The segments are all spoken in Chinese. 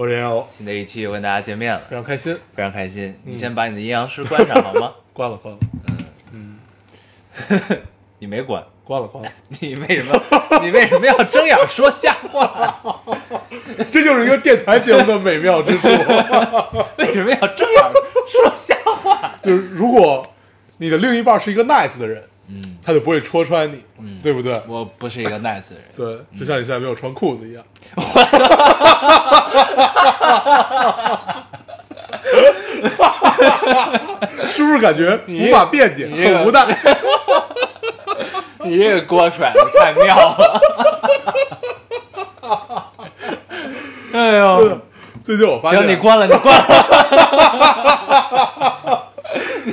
我是杨欧，新的一期又跟大家见面了，非常开心。非常开心。嗯你先把你的阴阳师关上好吗？关了，关了，嗯嗯 你没关，关了，关了。你为什么？你为什么要睁眼说瞎话？这就是一个电台节目的美妙之处，为什么要睁眼说瞎话？就是如果你的另一半是一个 nice 的人，嗯，他就不会戳穿你，嗯对不对？我不是一个 nice 的人。对，就像你现在没有穿裤子一样。是不是感觉无法辩解，这个很无奈？你这个锅甩的太妙了。哎呦，最近我发现，行，你关了，你关了，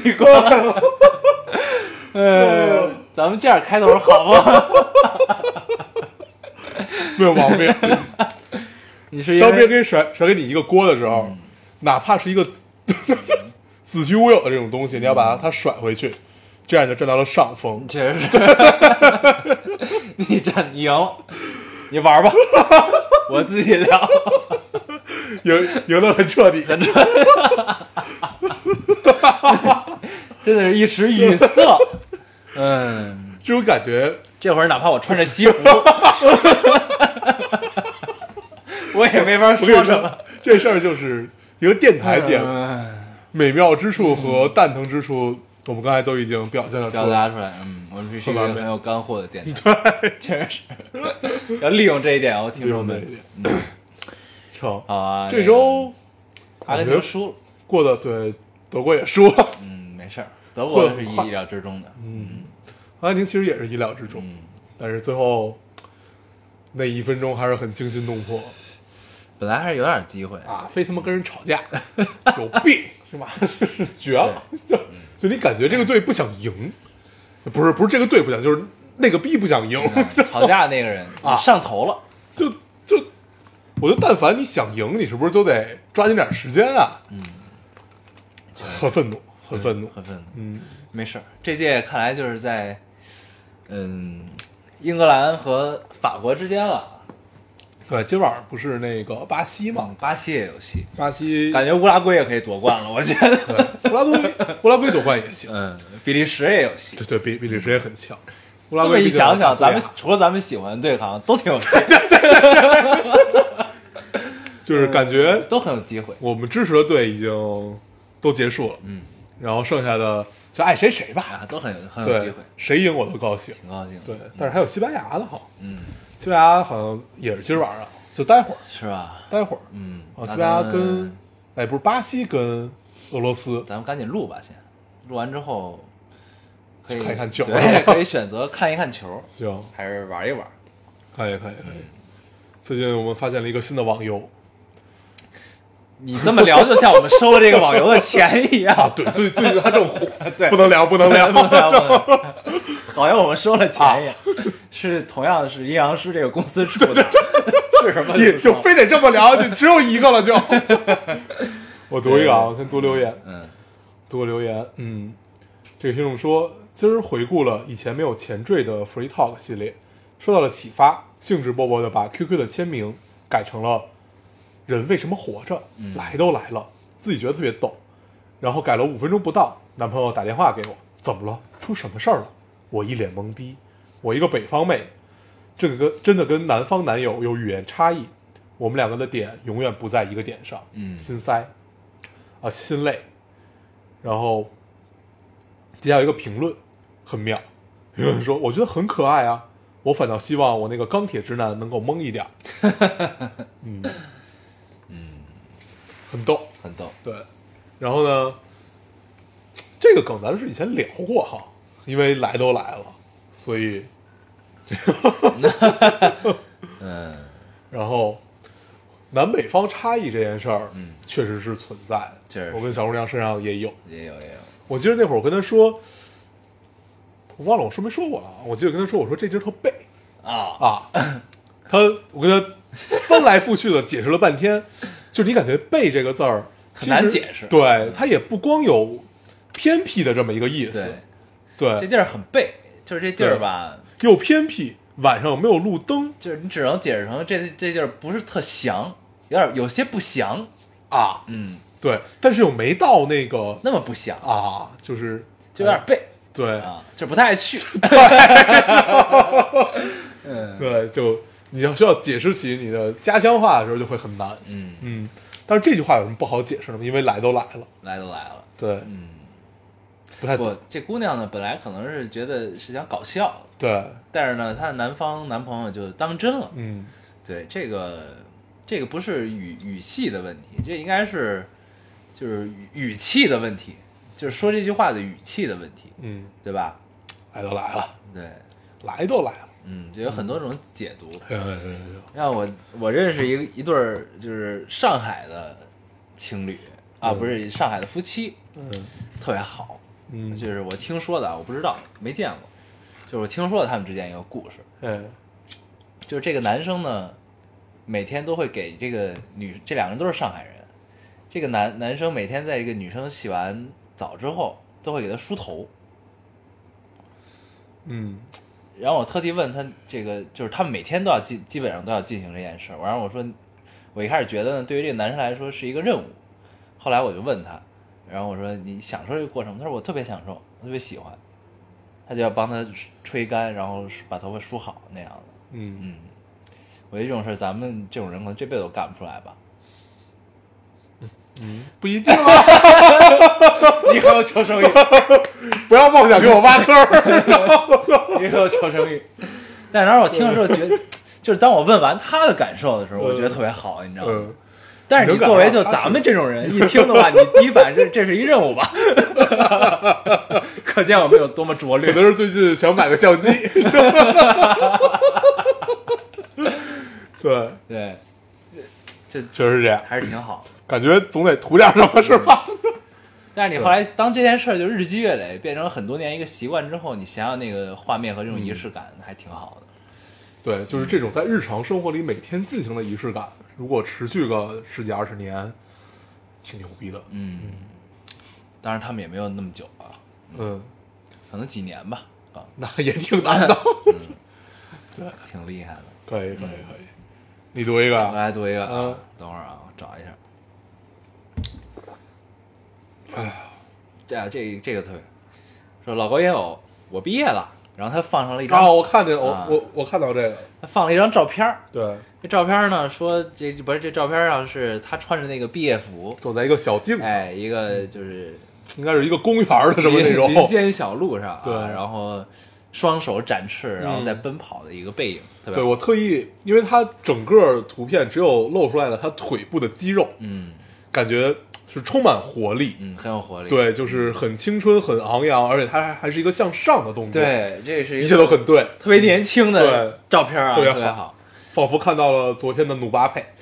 你关了。哎呦，咱们这样开头好吗？没有毛病。你是因当别人为给甩甩给你一个锅的时候，哪怕是一个子虚乌有的这种东西，你要把它它甩回去，这样就占到了上风。确实是，你占你赢了，你玩吧，我自己聊。赢赢得很彻底，真的是一时语塞。嗯，这种感觉。这会儿哪怕我穿着西服，我也没法说什么。，这事儿就是一个电台节目，嗯。美妙之处和蛋疼之处，我们刚才都已经表现了出来。表达出来，嗯，我们必须一个很完美很有干货的电台，确实。是 要利用这一点。我听利众们好啊，这周阿根廷输了，过得对德国也输了，德国是意料之中的，嗯阿根廷其实也是意料之中，嗯，但是最后那一分钟还是很惊心动魄。本来还是有点机会，啊，非他妈跟人吵架，有病是吧？绝了！就就你感觉这个队不想赢，不是不是这个队不想，就是那个逼不想赢，嗯吵架那个人啊上头了，就就，我觉得但凡你想赢，你是不是都得抓紧点时间啊？嗯，很愤怒，很愤怒，很愤怒。嗯，没事儿，这届看来就是在嗯英格兰和法国之间了。对，今晚上不是那个巴西嘛嗯？巴西也有戏，巴西感觉乌拉圭也可以夺冠了，我觉得。乌拉圭，乌拉圭夺冠也行，嗯，比利时也有戏。对对，比比利时也很强。乌拉圭一想想，咱们除了咱们喜欢的队，好像都挺有戏 就是感觉都很有机会。我们支持的队已经都结束了，嗯，然后剩下的就爱谁谁吧，啊，都很有很有机对会，，谁赢我都高兴。挺高兴。对，但是还有西班牙的哈，嗯，西班牙好像也是今儿晚上，就待会儿，是吧？待会儿。嗯，啊，那西班牙咱们跟哎不是巴西跟俄罗斯，咱们赶紧录吧，先。录完之后可以看一看球。对，可以选择看一看球，行，还是玩一玩。可以可以可以。最近我们发现了一个新的网游你这么聊，就像我们收了这个网游的钱一 啊，样。对，最最近它正火，对。不能聊不能聊，不能聊，不能聊，好像我们收了钱一样。是同样是阴阳师这个公司出的，是什么你就非得这么聊，就只有一个了就。我读一个啊，我先读留言。嗯。读个留言，嗯，这个听众说，今儿回顾了以前没有前缀的 Free Talk 系列，受到了启发，兴致勃勃的把 QQ 的签名改成了“人为什么活着”，来都来了，自己觉得特别逗，然后改了五分钟不到，男朋友打电话给我，怎么了？出什么事儿了？我一脸懵逼，我一个北方妹子，这个跟真的跟南方男友有语言差异，我们两个的点永远不在一个点上，嗯心塞啊，心累。然后底下有一个评论很妙，有人说我觉得很可爱啊，我反倒希望我那个钢铁直男能够懵一点 嗯，很逗，很逗。对。然后呢，这个梗咱们是以前聊过哈，因为来都来了，所以嗯 然后南北方差异这件事儿，嗯，确实是存在的。确实是我跟小姑娘身上也有。也有也有，我记得那会儿我跟她说，我忘了我说没说过了啊。我记得跟她说，我说这只特背啊，啊。她我跟她翻来覆去的解释了半天，就是你感觉“背”这个字儿很难解释。对，它也不光有偏僻的这么一个意思，对，对，这地儿很背，就是这地儿吧，又偏僻，晚上又没有路灯就是你只能解释成这这地儿不是特祥，有点有些不祥，啊，嗯，对，但是又没到那个那么不祥，啊，就是就有点背对啊，就不太爱去 嗯。对，就你要需要解释起你的家乡话的时候就会很难，嗯，嗯，但是这句话有什么不好解释的吗？因为来都来了，来都来了，对，嗯，不太懂。不，这姑娘呢本来可能是觉得是想搞笑，对，但是呢她的男方男朋友就当真了，嗯。对，这个这个不是语语系的问题，这应该是就是语语气的问题，就是说这句话的语气的问题，嗯，对吧？来都来了，对，来都来了，嗯，就有很多种解读。让我我认识一个一对儿就是上海的情侣啊，嗯不是上海的夫妻，嗯特别好。嗯，就是我听说的啊，我不知道，没见过。就是我听说了他们之间一个故事，嗯，就是这个男生呢，每天都会给这个女，这两个人都是上海人。这个男男生每天在这个女生洗完澡之后，都会给她梳头。嗯然后我特地问他，这个就是他们每天都要进基本上都要进行这件事儿。然后我说，我一开始觉得呢，对于这个男生来说是一个任务。后来我就问他，然后我说你享受这个过程吗？他说我特别享受，我特别喜欢。他就要帮他吹干，然后把头发梳好那样的。嗯嗯，我觉得这种事咱们这种人可能这辈子都干不出来吧。嗯，不一定啊，你很有求生欲，不要妄想给我挖坑儿，你很有求生欲。但是当时我听了之后，觉得就是当我问完他的感受的时候，我觉得特别好，你知道吗？嗯，但是你作为就咱们这种人一听的话，你第一反应这这是一任务吧？可见我们有多么拙劣可。能是最近想买个相机，对，对，这确实是这样，还是挺好的。感觉总得图点什么，是吧？但是你后来当这件事儿就日积月累，变成很多年一个习惯之后，你想想那个画面和这种仪式感，还挺好的。对，就是这种在日常生活里每天进行的仪式感，如果持续个十几二十年，挺牛逼的。嗯，当然他们也没有那么久啊，嗯，可能几年吧，啊，那也挺难的。对挺厉害的。可以，可以，可以。你读一个我啊，来读一个啊嗯，等会儿啊，我找一下。哎呀，对啊，这这个特别说老高也有，我毕业了，然后他放上了一张，哦，我看见，我啊我我看到这个，他放了一张照片儿对，这照片呢，说这不是这照片上是他穿着那个毕业服，走在一个小径，哎，一个就是应该是一个公园的什么那种，林间小路上啊，对然后双手展翅，然后嗯在奔跑的一个背影，特别对好我特意，因为他整个图片只有露出来了他腿部的肌肉，嗯。感觉是充满活力。嗯很有活力，对，就是很青春、很昂扬，而且它还还是一个向上的动作，，对，这是一切都很对，特别年轻的对照片啊，特别好好。仿佛看到了昨天的努巴佩。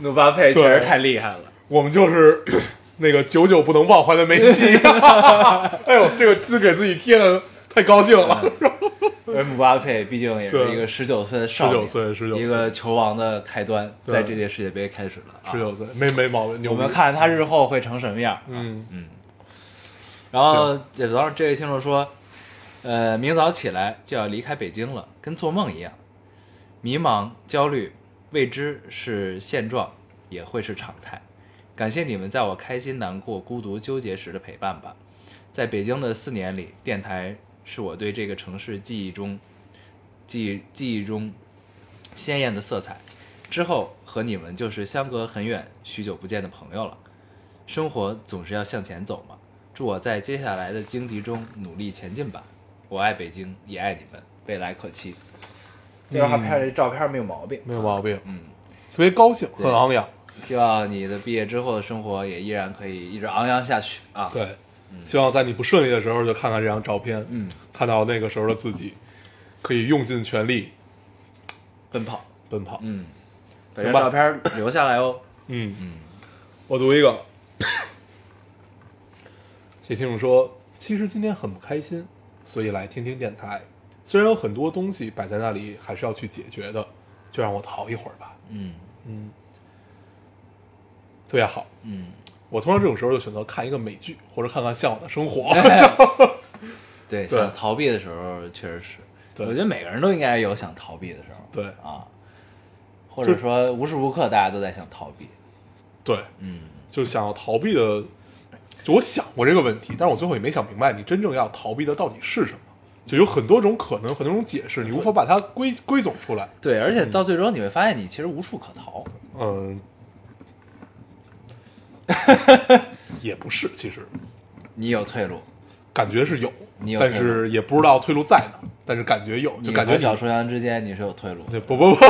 努巴佩确实太厉害了，我们就是 那个久久不能忘怀的梅西。哎呦，这个字给自己贴的太高兴了。而姆巴佩毕竟也是一个十九岁的少年，19岁19岁一个球王的开端，在这届世界杯开始了啊。十九岁，没没毛病，我们。看他日后会成什么样。嗯然后这等会儿这位听众说，呃，明早起来就要离开北京了，跟做梦一样，迷茫、焦虑、未知是现状，也会是常态。感谢你们在我开心、难过、孤独、纠结时的陪伴吧。在北京的四年里，电台是我对这个城市记忆中、记忆记忆中鲜艳的色彩。之后和你们就是相隔很远、许久不见的朋友了。生活总是要向前走嘛。祝我在接下来的荆棘中努力前进吧。我爱北京，也爱你们，未来可期。这张拍这照片没有毛病，没有毛病，嗯，特别高兴，很昂扬。希望你的毕业之后的生活也依然可以一直昂扬下去啊。，对，希望在你不顺利的时候就看看这张照片，嗯，看到那个时候的自己，可以用尽全力奔跑，奔跑。嗯，把这照片留下来哦。嗯。嗯，我读一个，这听众说，其实今天很不开心，所以来听听电台。虽然有很多东西摆在那里，还是要去解决的，就让我逃一会儿吧。嗯。嗯，特别好。嗯，我通常这种时候就选择看一个美剧，或者看看《向往的生活 》对，对想逃避的时候确实是，对我觉得每个人都应该有想逃避的时候。对啊，或者说无时无刻大家都在想逃避。对，嗯，就想要逃避的，就我想过这个问题，但是我最后也没想明白，你真正要逃避的到底是什么？就有很多种可能，很多种解释，你无法把它归归总出来。对，而且到最终你会发现，你其实无处可逃。嗯，也不是，其实你有退路，感觉是有，你有但是也不知道退路在哪，但是感觉有，就你感觉小初阳之间你是有退路的。对不不不，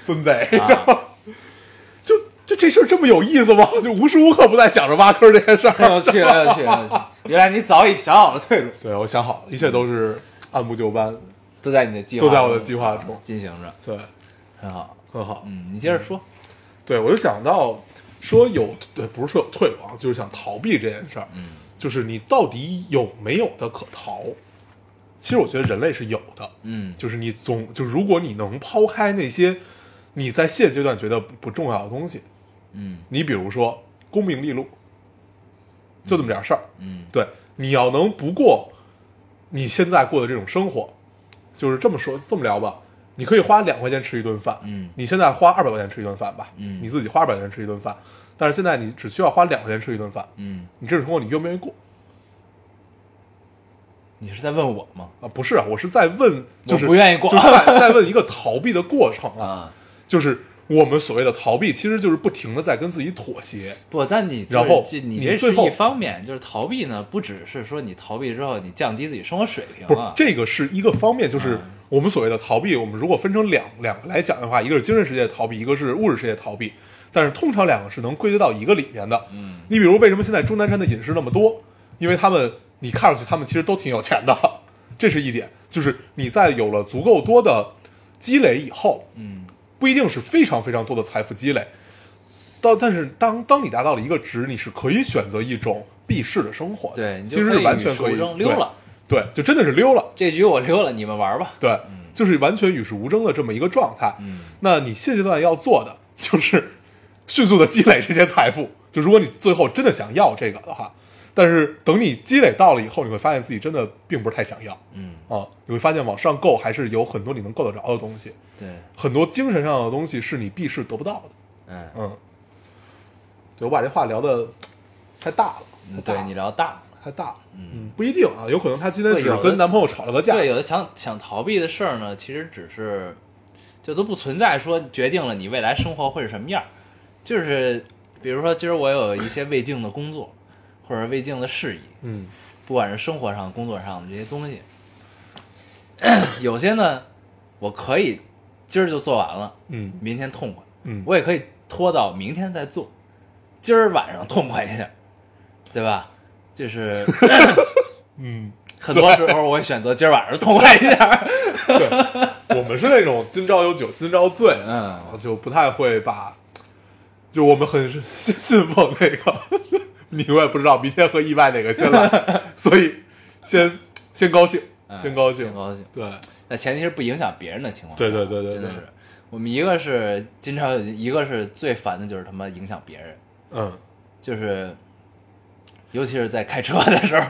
孙子，啊就就这事儿这么有意思吗？就无时无刻不在想着挖坑这件事儿。很有趣，很有趣，很有趣。原来你早已想好了退路，对，我想好了，一切都是按部就班，都在你的计划，都在我的计划中进行着，对，很好。很好。嗯，你接着说。对，我就想到说有，对，不是说有退路啊，就是想逃避这件事儿。嗯就是你到底有没有的可逃？其实我觉得人类是有的，嗯就是你总就如果你能抛开那些你在现阶段觉得不不重要的东西，嗯你比如说功名利禄，就这么点事儿。嗯对，你要能不过你现在过的这种生活，就是这么说这么聊吧，你可以花两块钱吃一顿饭，嗯你现在花二百块钱吃一顿饭吧，嗯你自己花二百块钱吃一顿饭，但是现在你只需要花两块钱吃一顿饭，嗯，你这种生活你愿不愿意过你是在问我吗？啊？不是啊，我是在问，就是不愿意过就是在在问一个逃避的过程啊，啊，就是我们所谓的逃避，其实就是不停的在跟自己妥协，不，但你就是然后你这是一方面，就是逃避呢，不只是说你逃避之后你降低自己生活水平不这个是一个方面，就是嗯我们所谓的逃避，我们如果分成两两个来讲的话，一个是精神世界的逃避，一个是物质世界的逃避。但是通常两个是能归结到一个里面的。嗯，你比如为什么现在钟南山的隐士那么多？因为他们你看上去他们其实都挺有钱的，这是一点。就是你在有了足够多的积累以后，嗯不一定是非常非常多的财富积累，到但是当当你达到了一个值，你是可以选择一种避世的生活的。对，其实是完全可以溜了。对，就真的是溜了。这局我溜了，你们玩吧。对，就是完全与世无争的这么一个状态。嗯那你现阶段要做的就是 迅速的积累这些财富。就如果你最后真的想要这个的话，但是等你积累到了以后，你会发现自己真的并不是太想要嗯，啊。你会发现往上够还是有很多你能够得着的东西，对，很多精神上的东西是你避世得不到的。嗯嗯，对我把这话聊的太大了，嗯，太大了对你聊大了。太大了。嗯，不一定啊，有可能她今天只是跟男朋友吵了个架。对，有的想想逃避的事儿呢，其实只是就都不存在说决定了你未来生活会是什么样儿，就是比如说今儿我有一些未尽的工作，或者未尽的事宜，嗯不管是生活上、工作上的这些东西，有些呢我可以今儿就做完了，嗯明天痛快，嗯，我也可以拖到明天再做，今儿晚上痛快一下，对吧？就是 嗯。很多时候我会选择今儿晚上痛快一点。对，我们是那种今朝有酒今朝醉，嗯，就不太会把，就我们很信信奉那个，你我也不知道明天和意外哪个先来，所以先先高兴，嗯先高兴先，高兴。对，那前提是不影响别人的情况下。对对对对对真的是。我们一个是经常有，一个是最烦的就是他妈影响别人，嗯就是尤其是在开车的时候，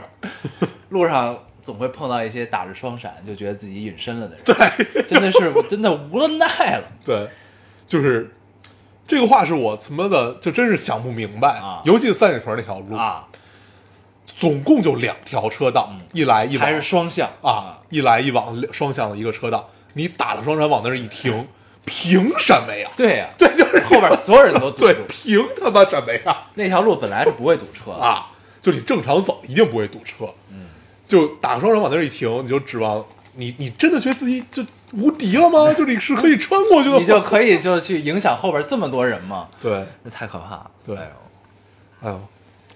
路上总会碰到一些打着双闪就觉得自己隐身了的人。对，真的是我真的无了奈了。对，就是这个话是我他妈的就真是想不明白啊。尤其是三里屯那条路，啊，总共就两条车道，一来一往，还是双向。啊，一来一往双向的一个车道，你打了双闪往那儿一停，凭什么呀？对呀、对，就是后边所有人都堵 对住，，凭他妈什么呀？那条路本来是不会堵车的。啊，就你正常走一定不会堵车，嗯，就打个双闪往那儿一停，你就指望你，你真的觉得自己就无敌了吗？就你是可以穿过去的？你就可以就去影响后边这么多人吗？对，那太可怕了。对哎呦哎呦，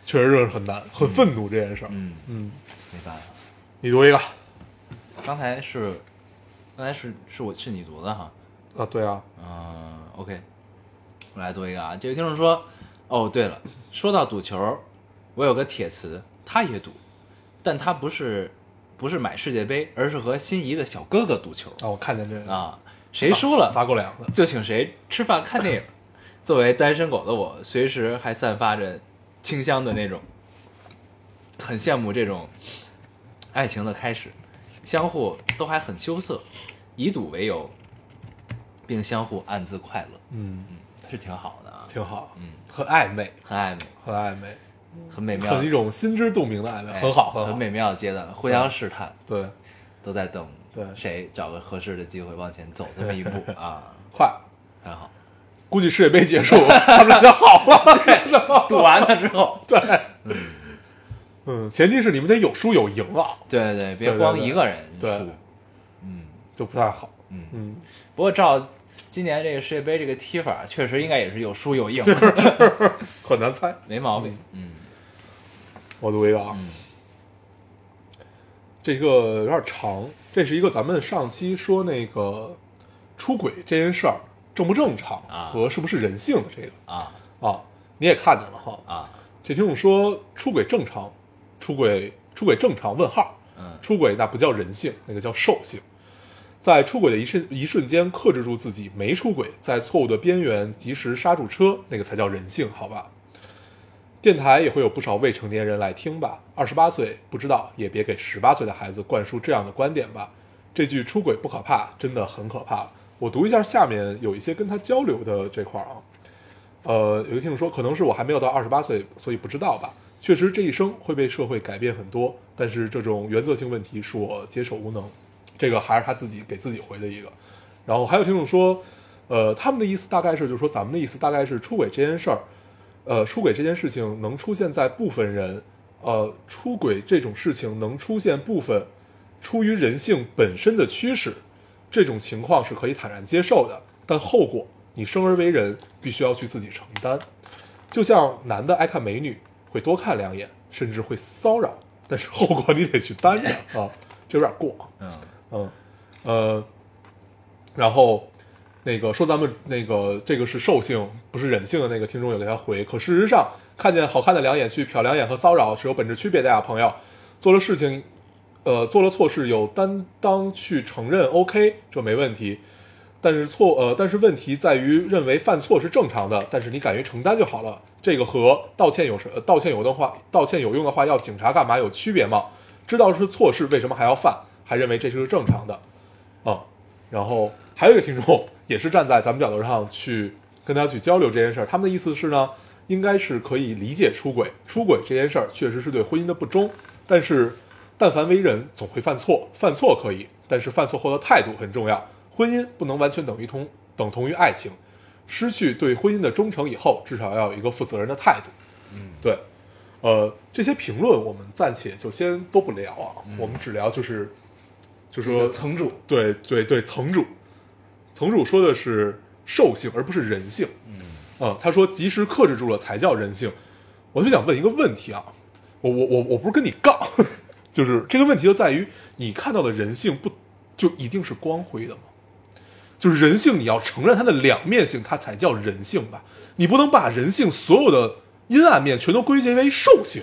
确实是很难，很愤怒这件事儿。嗯，嗯，没办法。你读一个，刚才是，刚才是是我是你读的哈，啊，对啊，嗯，OK，我来读一个啊。这位听众说，哦，对了，说到赌球，我有个铁磁，他也赌，但他不是不是买世界杯，而是和心仪的小哥哥赌球。啊，我看见这个，啊。谁输了撒狗粮的，就请谁吃饭看电影。作为单身狗的我，随时还散发着清香的那种，很羡慕这种爱情的开始，相互都还很羞涩，以赌为由，并相互暗自快乐，嗯。嗯，是挺好的啊，挺好，嗯，很暧昧，很暧昧，很暧昧，很美妙，很一种心知肚明的暧昧，哎很好，很美妙的阶段，互相试探，对，都在等对谁找个合适的机会往前走这么一步啊，快，很好。估计世界杯结束，他们俩就好了，赌完了之后，对，嗯，前提是你们得有输有赢啊，对对对，别光一个人对。输。嗯。就不太好，嗯，嗯，不过照今年这个世界杯这个踢法，确实应该也是有输有赢，很难猜。没毛病。嗯我读一个啊，嗯这个有点长，这是一个咱们上期说那个出轨这件事儿正不正常啊和是不是人性的这个啊啊，你也看见了哈。啊，这听众说出轨正常，出轨出轨正常？问号。嗯出轨那不叫人性，那个叫兽性。在出轨的一瞬一瞬间克制住自己没出轨，在错误的边缘及时刹住车，那个才叫人性，好吧？电台也会有不少未成年人来听吧？二十八岁不知道，也别给十八岁的孩子灌输这样的观点吧。这句出轨不可怕，真的很可怕。我读一下下面有一些跟他交流的这块儿啊。呃，有一听众说，可能是我还没有到二十八岁，所以不知道吧。确实，这一生会被社会改变很多，但是这种原则性问题是我接手无能。这个还是他自己给自己回的一个。然后还有听众说，呃，他们的意思大概是，就是说咱们的意思大概是出轨这件事儿，呃，出轨这件事情能出现在部分人，呃，出轨这种事情能出现部分出于人性本身的驱使，这种情况是可以坦然接受的，但后果你生而为人必须要去自己承担。就像男的爱看美女，会多看两眼，甚至会骚扰，但是后果你得去担着啊，这有点过。嗯嗯，呃，然后那个说咱们那个这个是兽性，不是人性的那个听众有给他回，可事实上看见好看的两眼去瞟两眼和骚扰是有本质区别的呀，朋友。做了事情，呃，做了错事有担当去承认，OK，这没问题。但是错，呃，但是问题在于认为犯错是正常的，但是你敢于承担就好了。这个和道歉有什道歉有的话，道歉有用的话，要警察干嘛有区别吗？知道是错事，为什么还要犯？还认为这是正常的，啊、然后还有一个听众也是站在咱们角度上去跟他去交流这件事儿，他们的意思是呢，应该是可以理解出轨，出轨这件事儿确实是对婚姻的不忠，但是但凡为人总会犯错，犯错可以，但是犯错后的态度很重要，婚姻不能完全等于同等同于爱情，失去对婚姻的忠诚以后，至少要有一个负责任的态度。嗯，对，呃，这些评论我们暂且就先都不聊啊，我们只聊就是，就说层主，对对对，层主，层主说的是兽性，而不是人性。嗯，他说及时克制住了才叫人性。我就想问一个问题啊，我我我我不是跟你杠，就是这个问题就在于你看到的人性不就一定是光辉的吗？就是人性，你要承认它的两面性，它才叫人性吧？你不能把人性所有的阴暗面全都归结为兽性，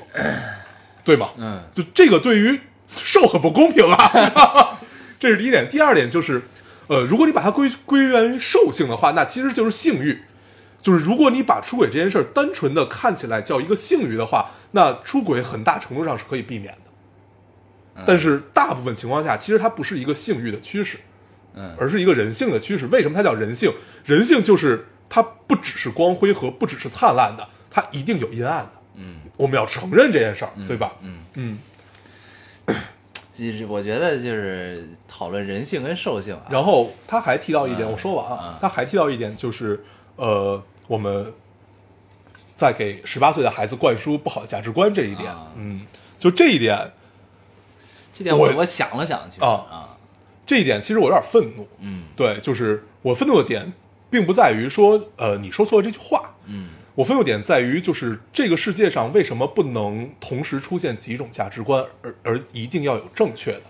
对吗？嗯就这个对于兽很不公平啊，这是第一点。第二点就是，呃，如果你把它归归源于兽性的话，那其实就是性欲。就是如果你把出轨这件事儿单纯的看起来叫一个性欲的话，那出轨很大程度上是可以避免的。但是大部分情况下，其实它不是一个性欲的趋势，嗯而是一个人性的趋势。为什么它叫人性？人性就是它不只是光辉和不只是灿烂的，它一定有阴暗的。嗯我们要承认这件事儿，对吧？嗯，嗯。就是我觉得就是讨论人性跟兽性啊，然后他还提到一点，嗯。我说完啊嗯，他还提到一点就是，呃，我们在给十八岁的孩子灌输不好的价值观这一点。啊，嗯，就这一点，这点我我我想了想，啊啊，这一点其实我有点愤怒，嗯。对，就是我愤怒的点，并不在于说，呃，你说错了这句话，嗯我愤怒点在于，就是这个世界上为什么不能同时出现几种价值观，而而一定要有正确的？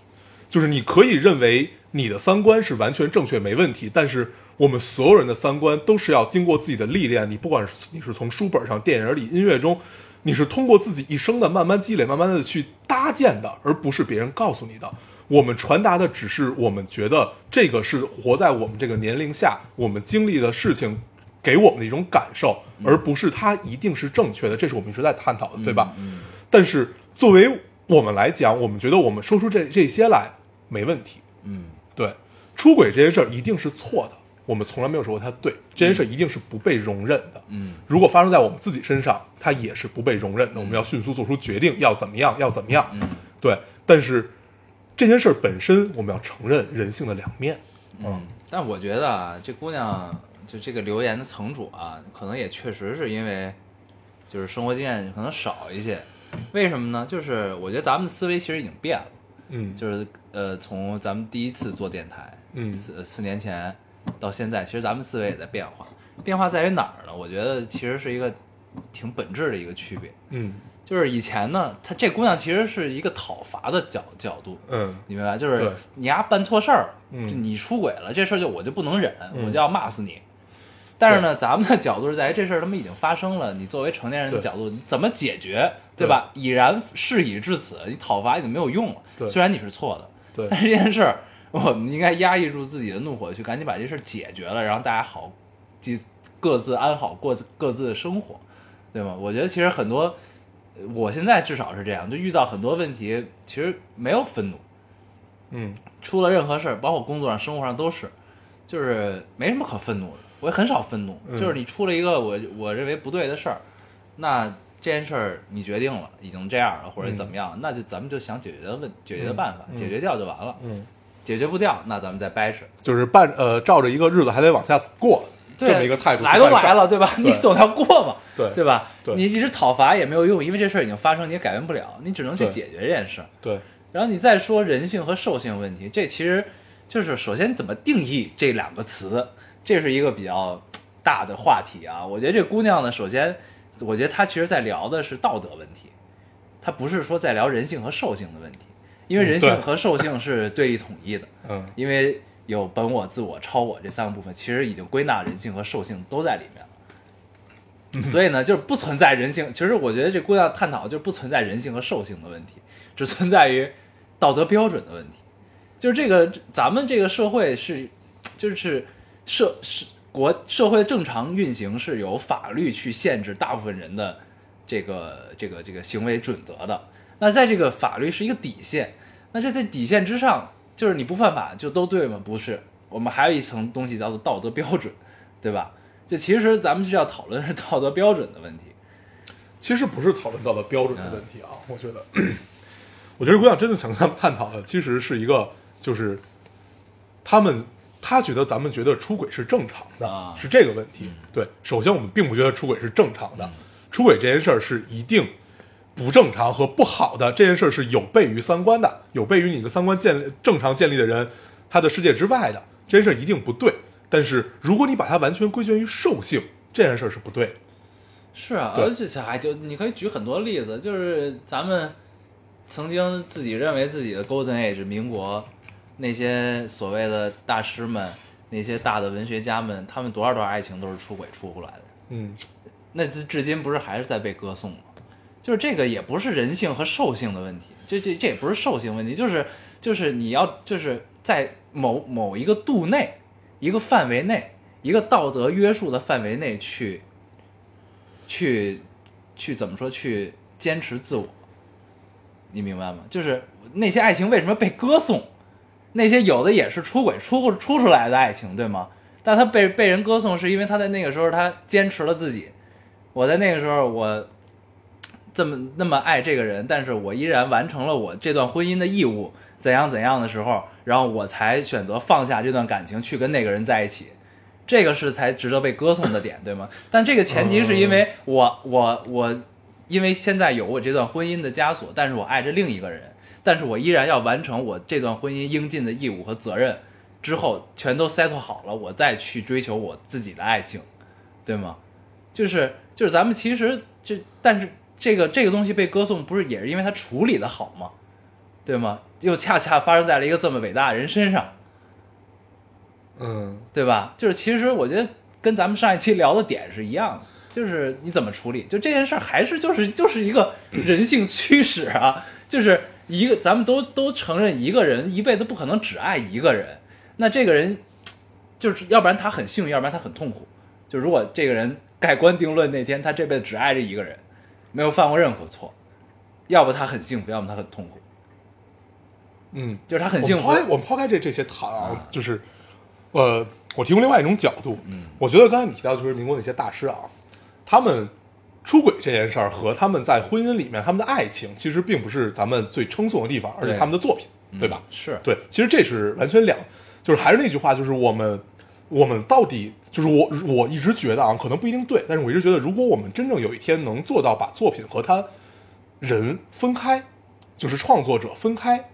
就是你可以认为你的三观是完全正确没问题，但是我们所有人的三观都是要经过自己的历练，你不管是你是从书本上、电影里、音乐中，你是通过自己一生的慢慢积累、慢慢的去搭建的，而不是别人告诉你的。我们传达的只是我们觉得这个是活在我们这个年龄下我们经历的事情给我们的一种感受，而不是它一定是正确的。这是我们一直在探讨的，对吧？但是作为我们来讲，我们觉得我们说出这这些来没问题。嗯对，出轨这件事儿一定是错的，我们从来没有说过它对，这件事儿一定是不被容忍的。嗯如果发生在我们自己身上，它也是不被容忍的。我们要迅速做出决定，要怎么样，要怎么样。嗯对，但是这件事儿本身，我们要承认人性的两面。嗯，但我觉得啊，这姑娘就这个留言的层主啊，可能也确实是因为就是生活经验可能少一些。为什么呢？就是我觉得咱们的思维其实已经变了，嗯，就是呃，从咱们第一次做电台，嗯四四年前到现在，其实咱们思维也在变化。变化在于哪儿呢？我觉得其实是一个挺本质的一个区别。嗯就是以前呢，她这姑娘其实是一个讨伐的角角度，嗯你明白？就是你丫办错事儿了，嗯就你出轨了，这事儿就我就不能忍，嗯我就要骂死你。但是呢，咱们的角度是在于这事儿他妈已经发生了，你作为成年人的角度，你怎么解决，对吧？已然事已至此，你讨伐已经没有用了。对虽然你是错的，对但是这件事儿，我们应该压抑住自己的怒火，去赶紧把这事儿解决了，然后大家好，即各自安好过各自的生活，对吗？我觉得其实很多，呃我现在至少是这样，就遇到很多问题，其实没有愤怒，嗯出了任何事儿，包括工作上、生活上都是，就是没什么可愤怒的。我也很少愤怒，嗯就是你出了一个我我认为不对的事儿，那这件事儿你决定了，已经这样了，或者怎么样，那就咱们就想解决的问解决的办法，嗯解决掉就完了。嗯，解决不掉，那咱们再掰扯。就是办呃照着一个日子还得往下过这么一个态度来都来了，对吧？你总要过嘛，对对吧？对你一直讨伐也没有用，因为这事儿已经发生，你也改变不了，你只能去解决这件事儿。对，然后你再说人性和兽性问题，这其实就是首先怎么定义这两个词，这是一个比较大的话题啊。我觉得这姑娘呢，首先我觉得她其实在聊的是道德问题，她不是说在聊人性和兽性的问题，因为人性和兽性是对立统一的，嗯因为有本我、自我、超我这三个部分，其实已经归纳人性和兽性都在里面了。所以呢，就是不存在人性。其实我觉得这姑娘探讨就是不存在人性和兽性的问题，只存在于道德标准的问题。就是这个咱们这个社会是，就是社是国社会正常运行是有法律去限制大部分人的这个这个这个行为准则的。那在这个法律是一个底线，那这在底线之上，就是你不犯法就都对吗？不是，我们还有一层东西叫做道德标准，对吧？就其实咱们是要讨论是道德标准的问题。其实不是讨论到的标准的问题啊，我觉得，我觉得姑娘真的想跟他们探讨的，其实是一个，就是他们他觉得咱们觉得出轨是正常的，啊是这个问题。对，首先我们并不觉得出轨是正常的，出轨这件事儿是一定不正常和不好的，这件事儿是有悖于三观的，有悖于你的三观建立正常建立的人他的世界之外的，这件事儿一定不对。但是如果你把它完全归结于兽性，这件事儿是不对的。是啊，而且还就你可以举很多例子，就是咱们曾经自己认为自己的 Golden Age 民国那些所谓的大师们，那些大的文学家们，他们多少多少爱情都是出轨出过来的，嗯，那至至今不是还是在被歌颂吗？就是这个也不是人性和兽性的问题，这这这也不是兽性问题，就是就是你要就是在某某一个度内，一个范围内，一个道德约束的范围内去去去怎么说去坚持自我，你明白吗？就是那些爱情为什么被歌颂？那些有的也是出轨出出出来的爱情，对吗？但他被被人歌颂，是因为他在那个时候他坚持了自己。我在那个时候我这么那么爱这个人，但是我依然完成了我这段婚姻的义务，怎样怎样的时候，然后我才选择放下这段感情去跟那个人在一起。这个是才值得被歌颂的点，对吗？但这个前提是因为我我我，因为现在有我这段婚姻的枷锁，但是我爱着另一个人，但是我依然要完成我这段婚姻应尽的义务和责任，之后全都 settle 好了，我再去追求我自己的爱情，对吗？就是就是咱们其实就但是这个这个东西被歌颂，不是也是因为它处理的好吗？对吗？又恰恰发生在了一个这么伟大的人身上，嗯对吧？就是其实我觉得跟咱们上一期聊的点是一样的，就是你怎么处理，就这件事儿还是就是就是一个人性驱使啊，就是一个咱们都都承认一个人一辈子不可能只爱一个人，那这个人就是要不然他很幸运，要不然他很痛苦。就如果这个人盖棺定论那天他这辈子只爱这一个人，没有犯过任何错，要不他很幸福，要么他很痛苦。嗯，就是他很幸福。我们抛开我们抛开这这些谈啊，就是，呃，我提供另外一种角度，嗯，我觉得刚才你提到就是民国那些大师啊，他们出轨这件事儿和他们在婚姻里面他们的爱情，其实并不是咱们最称颂的地方，而且他们的作品，对吧？是。对，其实这是完全两，就是还是那句话，就是我们我们到底就是我我一直觉得啊，可能不一定对，但是我一直觉得，如果我们真正有一天能做到把作品和他人分开，就是创作者分开，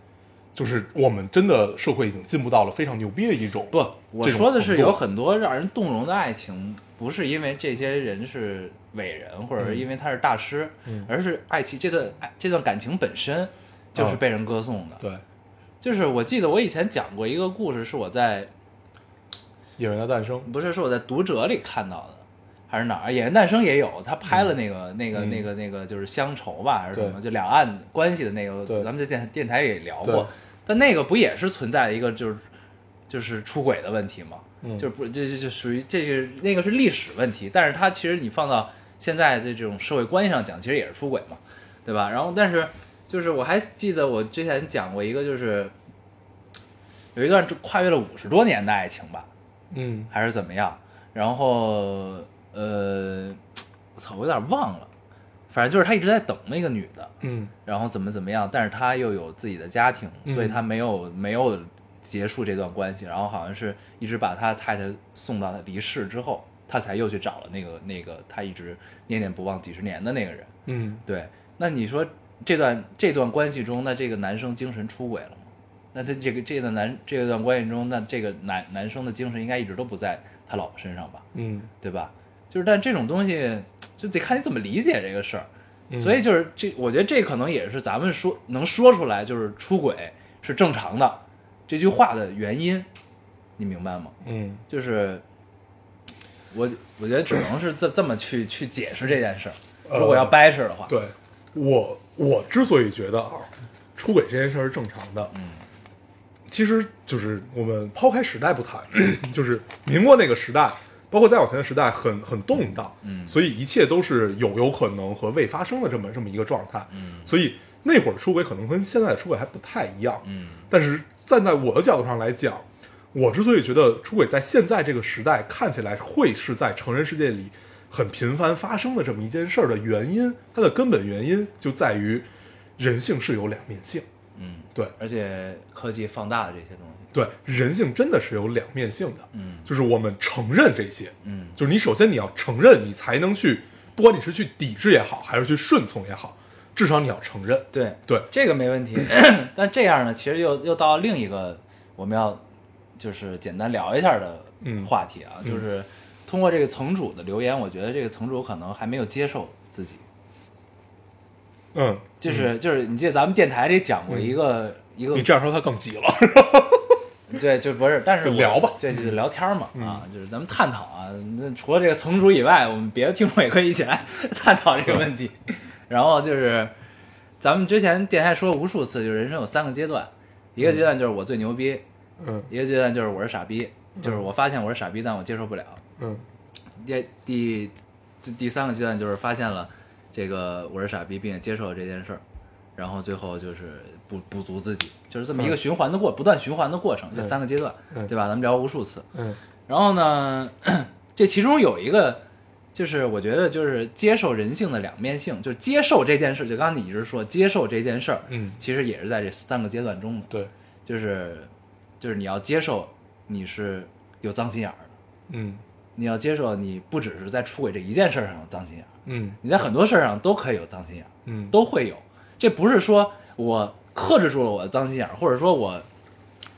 就是我们真的社会已经进步到了非常牛逼的一种不，我说的是有很多让人动容的爱情，不是因为这些人是伟人，或者是因为他是大师，嗯而是爱情这段爱这段感情本身就是嗯被人歌颂的。对就是我记得我以前讲过一个故事，是我在演员的诞生，不是是我在读者里看到的，还是哪儿？演员诞生也有，他拍了那个、那个、嗯那个、那个，就是乡愁吧，还是什么？就两岸关系的那个，咱们在电电台也聊过。但那个不也是存在一个就是就是出轨的问题吗？嗯就是不这这就属于这个那个是历史问题，但是他其实你放到现在的这种社会关系上讲，其实也是出轨嘛，对吧？然后但是就是我还记得我之前讲过一个，就是有一段跨越了五十多年的爱情吧，嗯还是怎么样？然后呃，我操，我有点忘了，反正就是他一直在等那个女的，嗯然后怎么怎么样，但是他又有自己的家庭，嗯所以他没有没有结束这段关系，然后好像是一直把他太太送到他离世之后，他才又去找了那个那个他一直念念不忘几十年的那个人。嗯对，那你说这段这段关系中，那这个男生精神出轨了吗？那他这个这段男这段关系中，那这个男男生的精神应该一直都不在他老婆身上吧？嗯对吧？就是，但这种东西就得看你怎么理解这个事儿。嗯所以就是这，我觉得这可能也是咱们说能说出来就是出轨是正常的这句话的原因，你明白吗？嗯。就是我我觉得只能是这这么去去解释这件事儿。呃如果要掰扯的话，对。我我之所以觉得啊，出轨这件事儿是正常的，嗯，其实就是我们抛开时代不谈，就是民国那个时代，包括再往前的时代很很动荡，嗯所以一切都是有有可能和未发生的这么这么一个状态，嗯。所以那会儿出轨可能跟现在的出轨还不太一样，嗯。但是站在我的角度上来讲，我之所以觉得出轨在现在这个时代看起来会是在成人世界里很频繁发生的这么一件事儿的原因，它的根本原因就在于人性是有两面性。嗯，对。而且科技放大了这些东西，对，人性真的是有两面性的。嗯。就是我们承认这些，嗯。就是你首先你要承认，你才能去，不管你是去抵制也好，还是去顺从也好，至少你要承认。对对，这个没问题。但这样呢，其实又又到另一个我们要就是简单聊一下的嗯话题啊，就是通过这个层主的留言，我觉得这个层主可能还没有接受自己，嗯，就是、就是你记得咱们电台里讲过一个、一个你这样说他更急了。对，就不是，但是就聊吧对，就是聊天嘛，啊，就是咱们探讨啊。那除了这个层主以外，我们别的听众也可以一起来探讨这个问题。然后就是，咱们之前电台说无数次，就是人生有三个阶段，一个阶段就是我最牛逼，嗯一个阶段就是我是傻逼，就是我发现我是傻逼，但我接受不了。嗯第第第第三个阶段就是发现了这个我是傻逼，并且接受了这件事儿，然后最后就是补补足自己，就是这么一个循环的过，不断循环的过程，这三个阶段，嗯对吧？咱们聊无数次。嗯然后呢，这其中有一个，就是我觉得就是接受人性的两面性，就是接受这件事，就刚刚你一直说接受这件事儿，嗯其实也是在这三个阶段中的，对，就是就是你要接受你是有脏心眼儿的，嗯你要接受你不只是在出轨这一件事上有脏心眼儿，嗯你在很多事儿上都可以有脏心眼儿，嗯都会有。这不是说我克制住了我的脏心眼儿，或者说我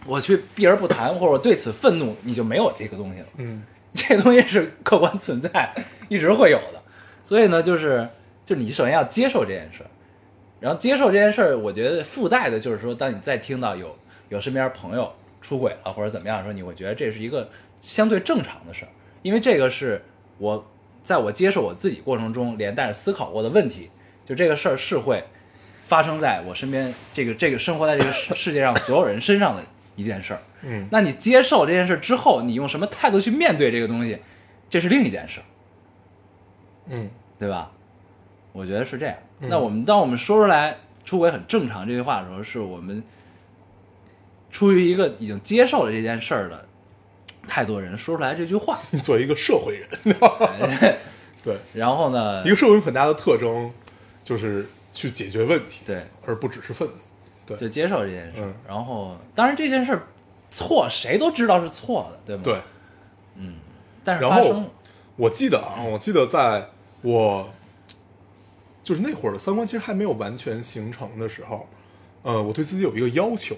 我去避而不谈，或者我对此愤怒，你就没有这个东西了。嗯 这东西是客观存在，一直会有的。所以呢，就是就是你首先要接受这件事儿，然后接受这件事儿，我觉得附带的就是说，当你再听到有有身边朋友出轨了或者怎么样的时候，你会觉得这是一个相对正常的事儿，因为这个是我在我接受我自己过程中连带着思考过的问题，就这个事儿是会发生在我身边这个这个生活在这个世世界上所有人身上的一件事儿。嗯那你接受这件事之后，你用什么态度去面对这个东西，这是另一件事儿。嗯对吧？我觉得是这样。嗯那我们当我们说出来出轨很正常这句话的时候，是我们出于一个已经接受了这件事儿的太多人说出来这句话。作为一个社会人，对，然后呢一，个社会人很大的特征就是去解决问题，对，而不只是愤怒。对就接受这件事。嗯然后，当然这件事儿错，谁都知道是错的，对吗？对，。嗯但是然后发生了，我记得啊，我记得在我就是那会儿的三观其实还没有完全形成的时候，呃，我对自己有一个要求，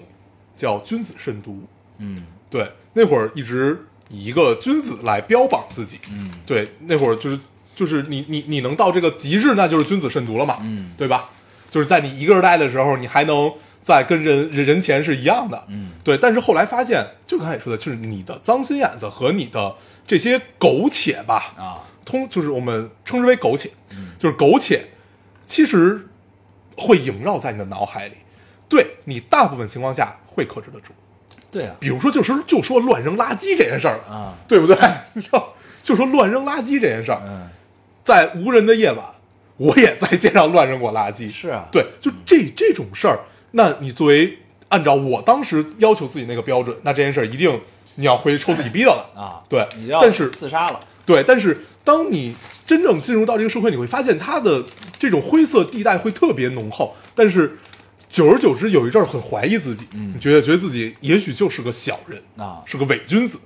叫君子慎独。嗯对，那会儿一直以一个君子来标榜自己。嗯对，那会儿就是就是你你你能到这个极致，那就是君子慎独了嘛，嗯对吧？就是在你一个人待的时候，你还能在跟人人人前是一样的，嗯对。但是后来发现，就刚才也说的，就是你的脏心眼子和你的这些苟且吧，啊，通就是我们称之为苟且，嗯就是苟且，其实会萦绕在你的脑海里，对你大部分情况下会克制得住。对啊，比如说，就是就说乱扔垃圾这件事儿啊，对不对？你知道，就说乱扔垃圾这件事儿，嗯，在无人的夜晚，我也在街上乱扔过垃圾。是啊，对，就这这种事儿，那你作为按照我当时要求自己那个标准，那这件事儿一定你要回去抽自己逼的了。啊，对你要但是自杀了，对，但是当你真正进入到这个社会，你会发现它的这种灰色地带会特别浓厚，但是久而久之，有一阵儿很怀疑自己，嗯。你觉得觉得自己也许就是个小人啊。是个伪君子，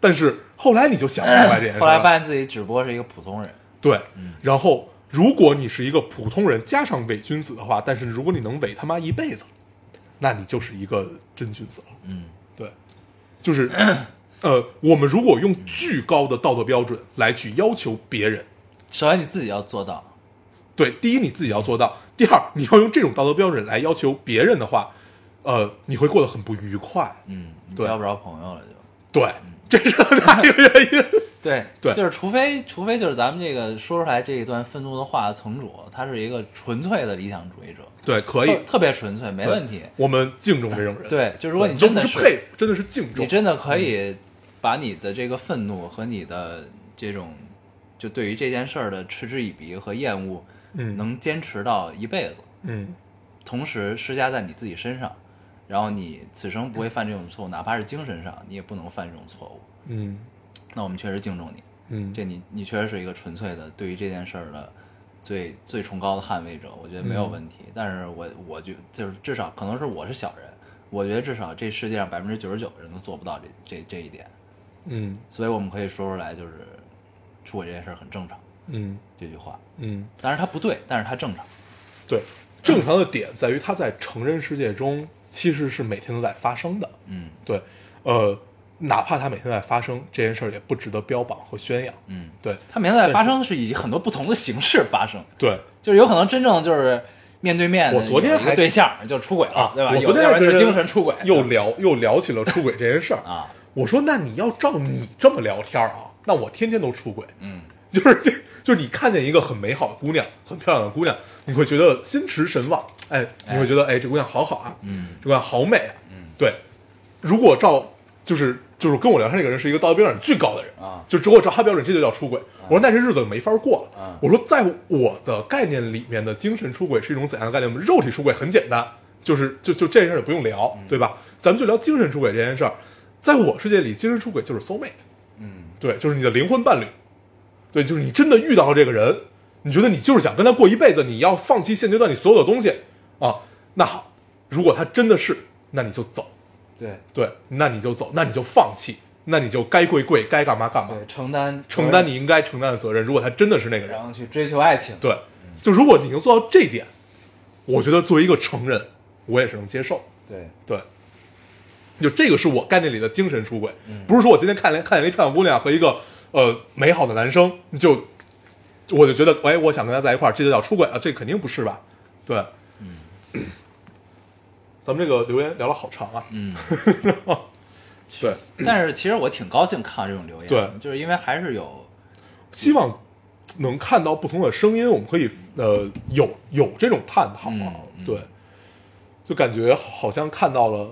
但是后来你就想明白这件事，后来发现自己只不过是一个普通人，对，然后如果你是一个普通人加上伪君子的话，但是如果你能伪他妈一辈子，那你就是一个真君子了。嗯对，就是，呃，我们如果用巨高的道德标准来去要求别人，首先你自己要做到，对，第一你自己要做到，第二你要用这种道德标准来要求别人的话，呃，你会过得很不愉快。嗯，你对交不着朋友了就。对，这是很大一个原因。对对就是除非除非就是咱们这个说出来这一段愤怒的话的层主，他是一个纯粹的理想主义者，对，可以特，特别纯粹，没问题。我们敬重这种人。对，就如果你真的不是佩服，真的是敬重。你真的可以把你的这个愤怒和你的这种就对于这件事儿的嗤之以鼻和厌恶，嗯能坚持到一辈子，嗯同时施加在你自己身上，然后你此生不会犯这种错误，哪怕是精神上，你也不能犯这种错误。嗯那我们确实敬重你，嗯，这你你确实是一个纯粹的对于这件事儿的最最崇高的捍卫者，我觉得没有问题。但是我我觉就是至少可能是我是小人，我觉得至少这世界上百分之九十九的人都做不到这这这一点，嗯所以我们可以说出来，就是出轨这件事儿很正常嗯这句话。嗯，当然它不对，但是它正常。对，正常的点在于它在成人世界中其实是每天都在发生的。嗯对，呃，哪怕它每天在发生，这件事儿也不值得标榜和宣扬。嗯，对它每天在发生是以很多不同的形式发生，对，就是有可能真正就是面对面我昨天还对象就出轨了，啊，对吧？昨天还跟人精神出轨，又聊又聊起了出轨这件事儿。啊，我说，那你要照你这么聊天儿啊，那我天天都出轨。嗯就是这，就是你看见一个很美好的姑娘，很漂亮的姑娘，你会觉得心驰神往，哎，你会觉得哎，这姑娘好好啊，嗯这姑娘好美啊，嗯，对。如果照就是就是跟我聊天那个人是一个道德标准巨高的人啊就如果照他标准，这就叫出轨。我说那这日子没法过了。啊我说在我的概念里面的精神出轨是一种怎样的概念？我们肉体出轨很简单，就是就就这件事儿也不用聊，对吧？咱们就聊精神出轨这件事儿。在我世界里，精神出轨就是 soul mate，嗯对，就是你的灵魂伴侣，对，就是你真的遇到了这个人，你觉得你就是想跟他过一辈子，你要放弃现阶段你所有的东西啊。那好，如果他真的是，那你就走，对对，那你就走，那你就放弃，那你就该跪跪，该干嘛干嘛，对，承担承担你应该承担的责任。如果他真的是那个人然，后去追求爱情，对，就如果你能做到这一点，我觉得作为一个成人，我也是能接受。对对，就这个是我概念里的精神出轨，不是说我今天看见看见一漂亮姑娘和一个呃美好的男生，就我就觉得，哎，我想跟他在一块儿，这就叫出轨啊？这肯定不是吧？对，嗯。咱们这个留言聊了好长啊，嗯，对，但是其实我挺高兴看到这种留言，对。就是因为还是有希望能看到不同的声音，我们可以呃有有这种探讨啊，对，就感觉好像看到了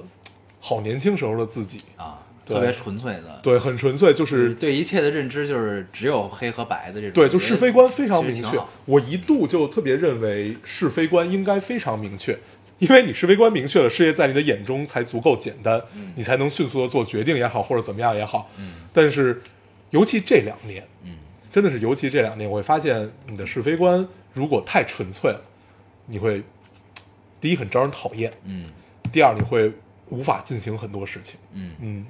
好年轻时候的自己，啊，对特别纯粹的，对，很纯粹，就就是是对一切的认知就是只有黑和白的这种，对，就是非观非常明确。我一度就特别认为是非观应该非常明确，因为你是非观明确了，世界在你的眼中才足够简单，你才能迅速的做决定也好，或者怎么样也好。嗯但是，尤其这两年，嗯真的是尤其这两年，我会发现你的是非观如果太纯粹了，你会第一很招人讨厌，嗯第二你会无法进行很多事情，嗯，嗯，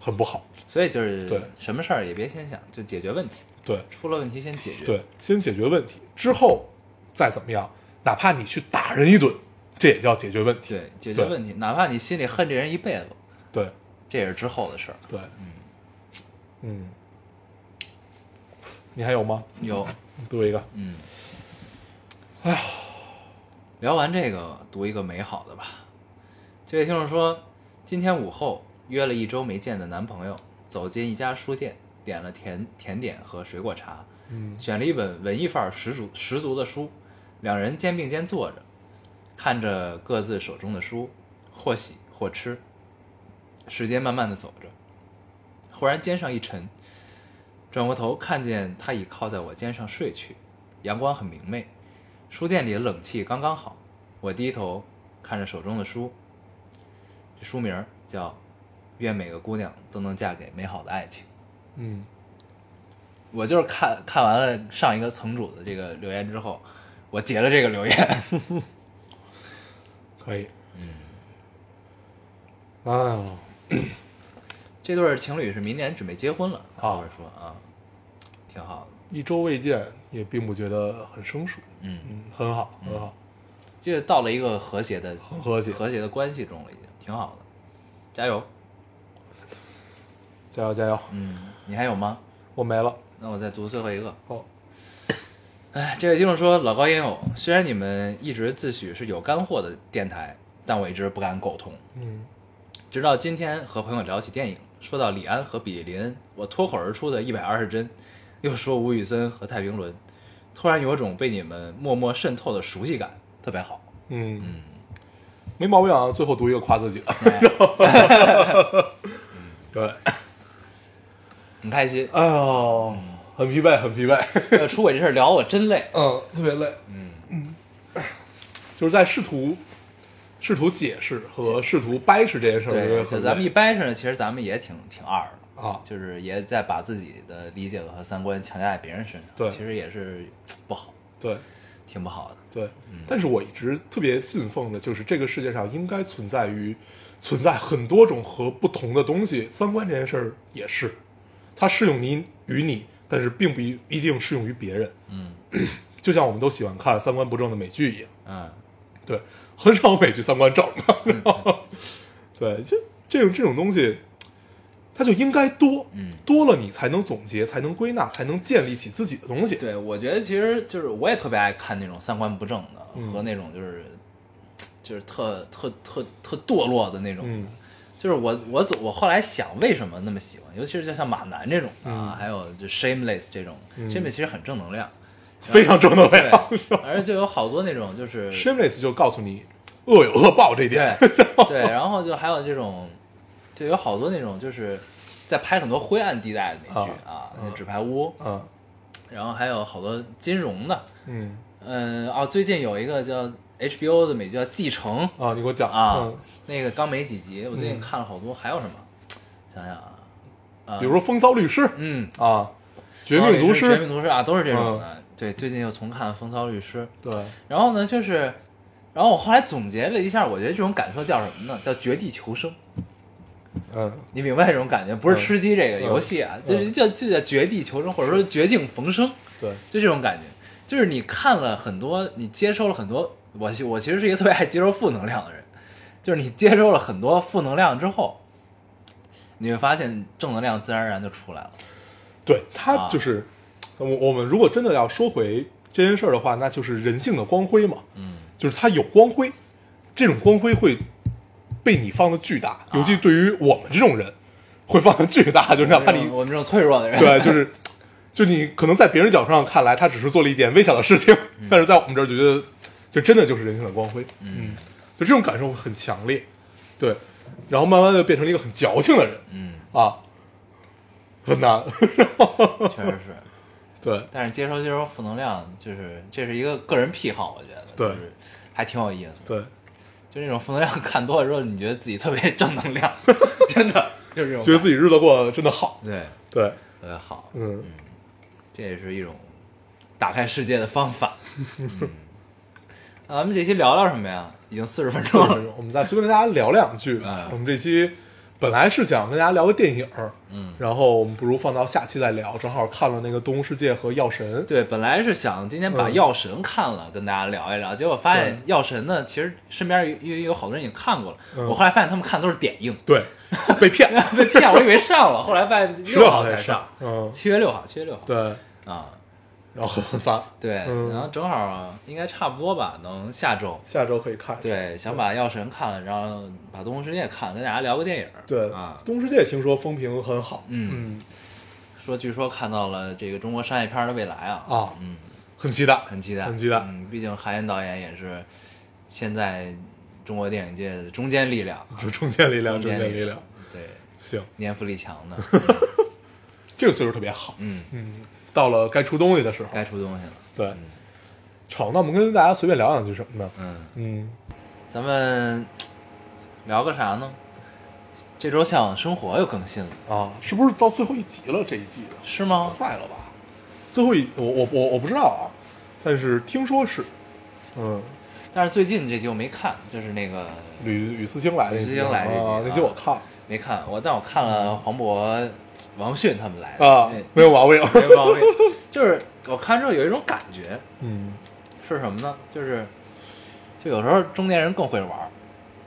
很不好。所以就是对。什么事儿也别先想，就解决问题，对。出了问题先解决，对，先解决问题，之后再怎么样，哪怕你去打人一顿，这也叫解决问题。对，解决问题，哪怕你心里恨这人一辈子，对。这也是之后的事儿。对，嗯，你还有吗？有，读一个，嗯，哎呀，聊完这个，读一个美好的吧。这位听众说，今天午后约了一周没见的男朋友，走进一家书店，点了甜甜点和水果茶，嗯选了一本文艺范儿十足十足的书，两人肩并肩坐着，看着各自手中的书，或喜或吃。时间慢慢的走着，忽然肩上一沉，转过头看见他已靠在我肩上睡去，阳光很明媚，书店里的冷气刚刚好。我低头看着手中的书，这书名叫《愿每个姑娘都能嫁给美好的爱情》。嗯。我就是看看完了上一个层主的这个留言之后，我截了这个留言。可以，嗯，啊，这对儿情侣是明年准备结婚了，啊。说啊，挺好的，一周未见，也并不觉得很生疏，嗯，嗯，很好，很好，这个到了一个和谐的很和谐和谐的关系中了，已经挺好的，加油。加油加油！嗯，你还有吗？我没了，那我再读最后一个。好，哎，这位听众说，老高烟友，虽然你们一直自诩是有干货的电台，但我一直不敢苟同。嗯直到今天和朋友聊起电影，说到李安和比利林恩，我脱口而出的一百二十帧，又说吴宇森和太平轮，突然有种被你们默默渗透的熟悉感，特别好。嗯没毛病啊。最后读一个夸自己的，对，很开心。哎呦，很疲惫，很疲惫，呃，出轨这事儿聊我真累。嗯，特别累，嗯。嗯就是在试图试图解释和试图掰扯这件事儿，对，就咱们一掰扯呢，其实咱们也挺挺二的，啊，就是也在把自己的理解和三观强加在别人身上，对。其实也是不好，对。挺不好的。对，但是我一直特别信奉的就是这个世界上应该存在于存在很多种和不同的东西，三观这件事儿也是，它适用你于你，但是并不一一定适用于别人。嗯 就像我们都喜欢看三观不正的美剧一样，嗯，对，很少有美剧三观正的，对，就这种这种东西，它就应该多，嗯多了你才能总结，才能归纳，才能建立起自己的东西。对，我觉得其实就是我也特别爱看那种三观不正的、嗯和那种就是就是特特特特堕落的那种。嗯就是我我总我后来想为什么那么喜欢，尤其是就像马南这种的啊，嗯还有就 Shameless 这种、嗯 s h a m e l e s s 其实很正能量，非常正能量。对，而且就有好多那种就是 Shameless 就告诉你，恶有恶报这一点。对对，然后就还有这种，就有好多那种就是在拍很多灰暗地带的美剧啊，那纸牌屋，嗯然后还有好多金融的，嗯嗯哦，最近有一个叫 HBO 的美剧叫《继承》啊，你给我讲啊，嗯那个刚没几集，我最近嗯看了好多，还有什么？想想啊，呃，比如说《风骚律师》嗯，啊，《绝命毒师绝命》毒师啊，都是这种的。对，最近又重看《风骚律师》，对，然后呢，就是，然后我后来总结了一下，我觉得这种感受叫什么呢？叫绝地求生。嗯你明白这种感觉？不是嗯吃鸡这个游戏啊，就是叫就叫绝地求生，或者说绝境逢生，对，就这种感觉。就是你看了很多，你接收了很多，我我其实是一个特别爱接受负能量的人，就是你接受了很多负能量之后，你会发现正能量自然而然就出来了。对，它啊就是我我们如果真的要说回这件事儿的话，那就是人性的光辉嘛，嗯就是他有光辉，这种光辉会被你放的巨大，尤其对于我们这种人，会放的巨大，就是哪怕你我们这种脆弱的人，对，就是就你可能在别人角度上看来，他只是做了一件微小的事情，但是在我们这儿就觉得，这真的就是人性的光辉。嗯，就这种感受很强烈。对，然后慢慢的变成了一个很矫情的人。嗯，啊，很难。确实是。对，但是接收接收负能量，就是这是一个个人癖好，我觉得，对。就是还挺有意思。对，就那种负能量看多了之后，你觉得自己特别正能量，真的就是这种，觉。得自己日子过得真的好。对。对，特别好，嗯，这也是一种打开世界的方法。嗯，那咱们这期聊聊什么呀？已经四十分钟了。我们再随便跟大家聊两句哎。我们这期本来是想跟大家聊个电影，嗯，然后我们不如放到下期再聊。正好看了那个《动物世界》和《药神》，对，本来是想今天把《嗯药神》看了，跟大家聊一聊，结果发现《药神》呢，其实身边有有有好多人已经看过了。嗯我后来发现他们看的都是点映，对，被骗，被骗，我以为上了，后来发现六号才才上，嗯，七月六号，七月六号。对，啊，然后很烦。对，嗯。然后正好应该差不多吧，能下周。下周可以看。对，想把《药神》看了，然后把《动物世界》看了，跟大家聊个电影。对啊，动物世界》听说风评很好，嗯。嗯。说据说看到了这个中国商业片的未来啊，啊，嗯，很期待，很期待，很期待。嗯，毕竟韩延导演也是现在中国电影界的中坚力量，就中坚力量，中坚力量，，对，行，年富力强的，这个岁数特别好，嗯，嗯，到了该出东西的时候，该出东西了，对。好，那我们跟大家随便聊两句什么呢？嗯，嗯，咱们聊个啥呢？这周《向往生活》又更新了，啊，是不是到最后一集了？这一季的是吗？快了吧？最后一，我我我我不知道啊，但是听说是，嗯，但是最近这集我没看，就是那个吕吕思清来吕思清来这集那集我看了没看，我但我看了黄渤、王迅他们来的啊哎，没有毛病，没有毛病，就是我看之后有一种感觉嗯是什么呢？就是就有时候中年人更会玩，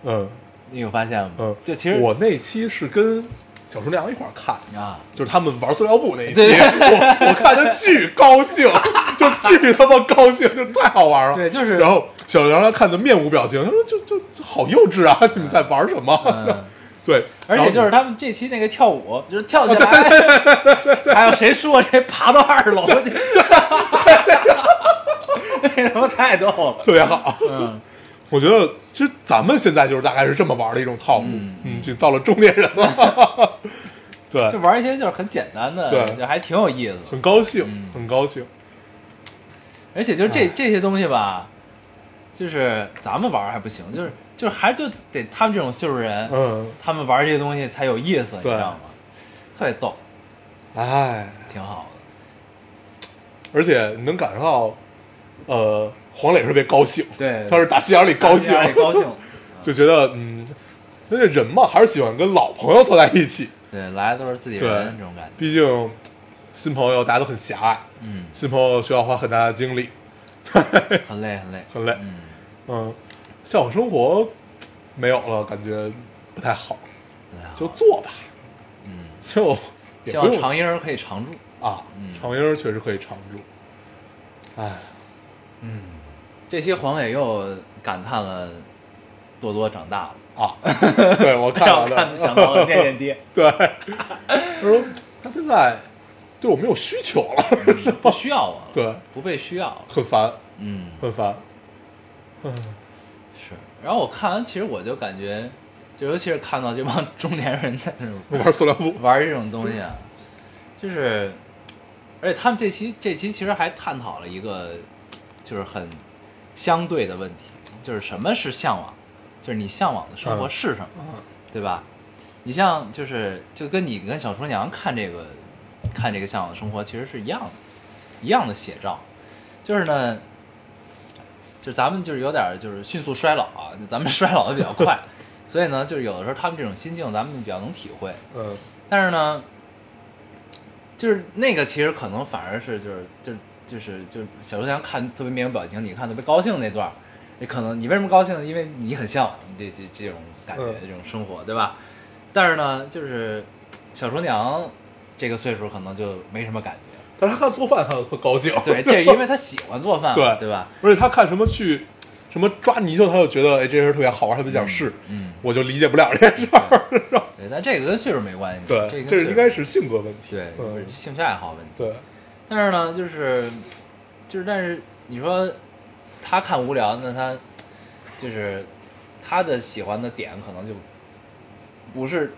嗯你有发现吗？嗯，就其实我那期是跟小厨娘一块儿看的。啊，就是他们玩塑料布那一期，我我看的巨高兴，就巨他妈高兴，就太好玩了。对就是然后小杨他看的面无表情，他说就就就好幼稚啊，你们在玩什么？嗯对，而且就是他们这期那个跳舞，就是跳起来，还有谁输了谁爬到二楼去，那什么太逗了。特别好。嗯，我觉得其实咱们现在就是大概是这么玩的一种套路，嗯嗯，就到了中年人了，对就，玩一些就是很简单的，对就还挺有意思的。很高兴嗯，很高兴。而且就是这这些东西吧，就是咱们玩还不行，就是就是还就得他们这种岁数人，嗯，他们玩这些东西才有意思，你知道吗？特别逗，哎，挺好的。而且你能感受到，呃，黄磊特别高兴，对，他是打心眼里高兴，里高兴。就觉得嗯，而且人嘛，还是喜欢跟老朋友坐在一起。对，来的都是自己人，这种感觉。毕竟新朋友大家都很狭隘，嗯，新朋友需要花很大的精力，很累，很累，很累。嗯，嗯，向往生活没有了，感觉不太好，就做吧，嗯，就希望不用。长婴儿可以常住。啊嗯，长婴儿确实可以常住。哎，嗯，这期黄磊又感叹了多多长大了，啊，对我看我了。看想到了念念爹，对，他说他现在对我没有需求了，是不？需要我了，对，不被需要了。很烦，嗯，很烦。嗯，是。然后我看完，其实我就感觉，就尤其是看到这帮 中年人在那种玩塑料布，玩这种东西啊，就是，而且他们这期这期其实还探讨了一个，就是很相对的问题，就是什么是向往，就是你向往的生活嗯是什么，啊对吧？你像就是就跟你跟小厨娘看这个看这个向往的生活其实是一样的，一样的写照，就是呢，就是咱们就是有点就是迅速衰老啊，咱们 衰老的比较快，所以呢，就是有的时候他们这种心境咱们比较能体会，嗯但是呢，就是那个其实可能反而是就是就是就是就是小厨娘看特别面无表情，你看特别高兴那段儿，你可能你为什么高兴？因为你很向往这这这种感觉、嗯这种生活，对吧？但是呢，就是小厨娘这个岁数可能就没什么感觉。但是他看做饭，他特高兴。对，这是因为他喜欢做饭，对对吧？而且他看什么去什么抓泥鳅，他就觉得哎这件事特别好玩，他就想试，嗯，我就理解不了这件事儿。对，但这个跟岁数没关系，对，这个这是应该是性格问题。对，兴趣爱好问题。对，但是呢，就是就是，但是你说他看无聊，那他就是他的喜欢的点可能就不是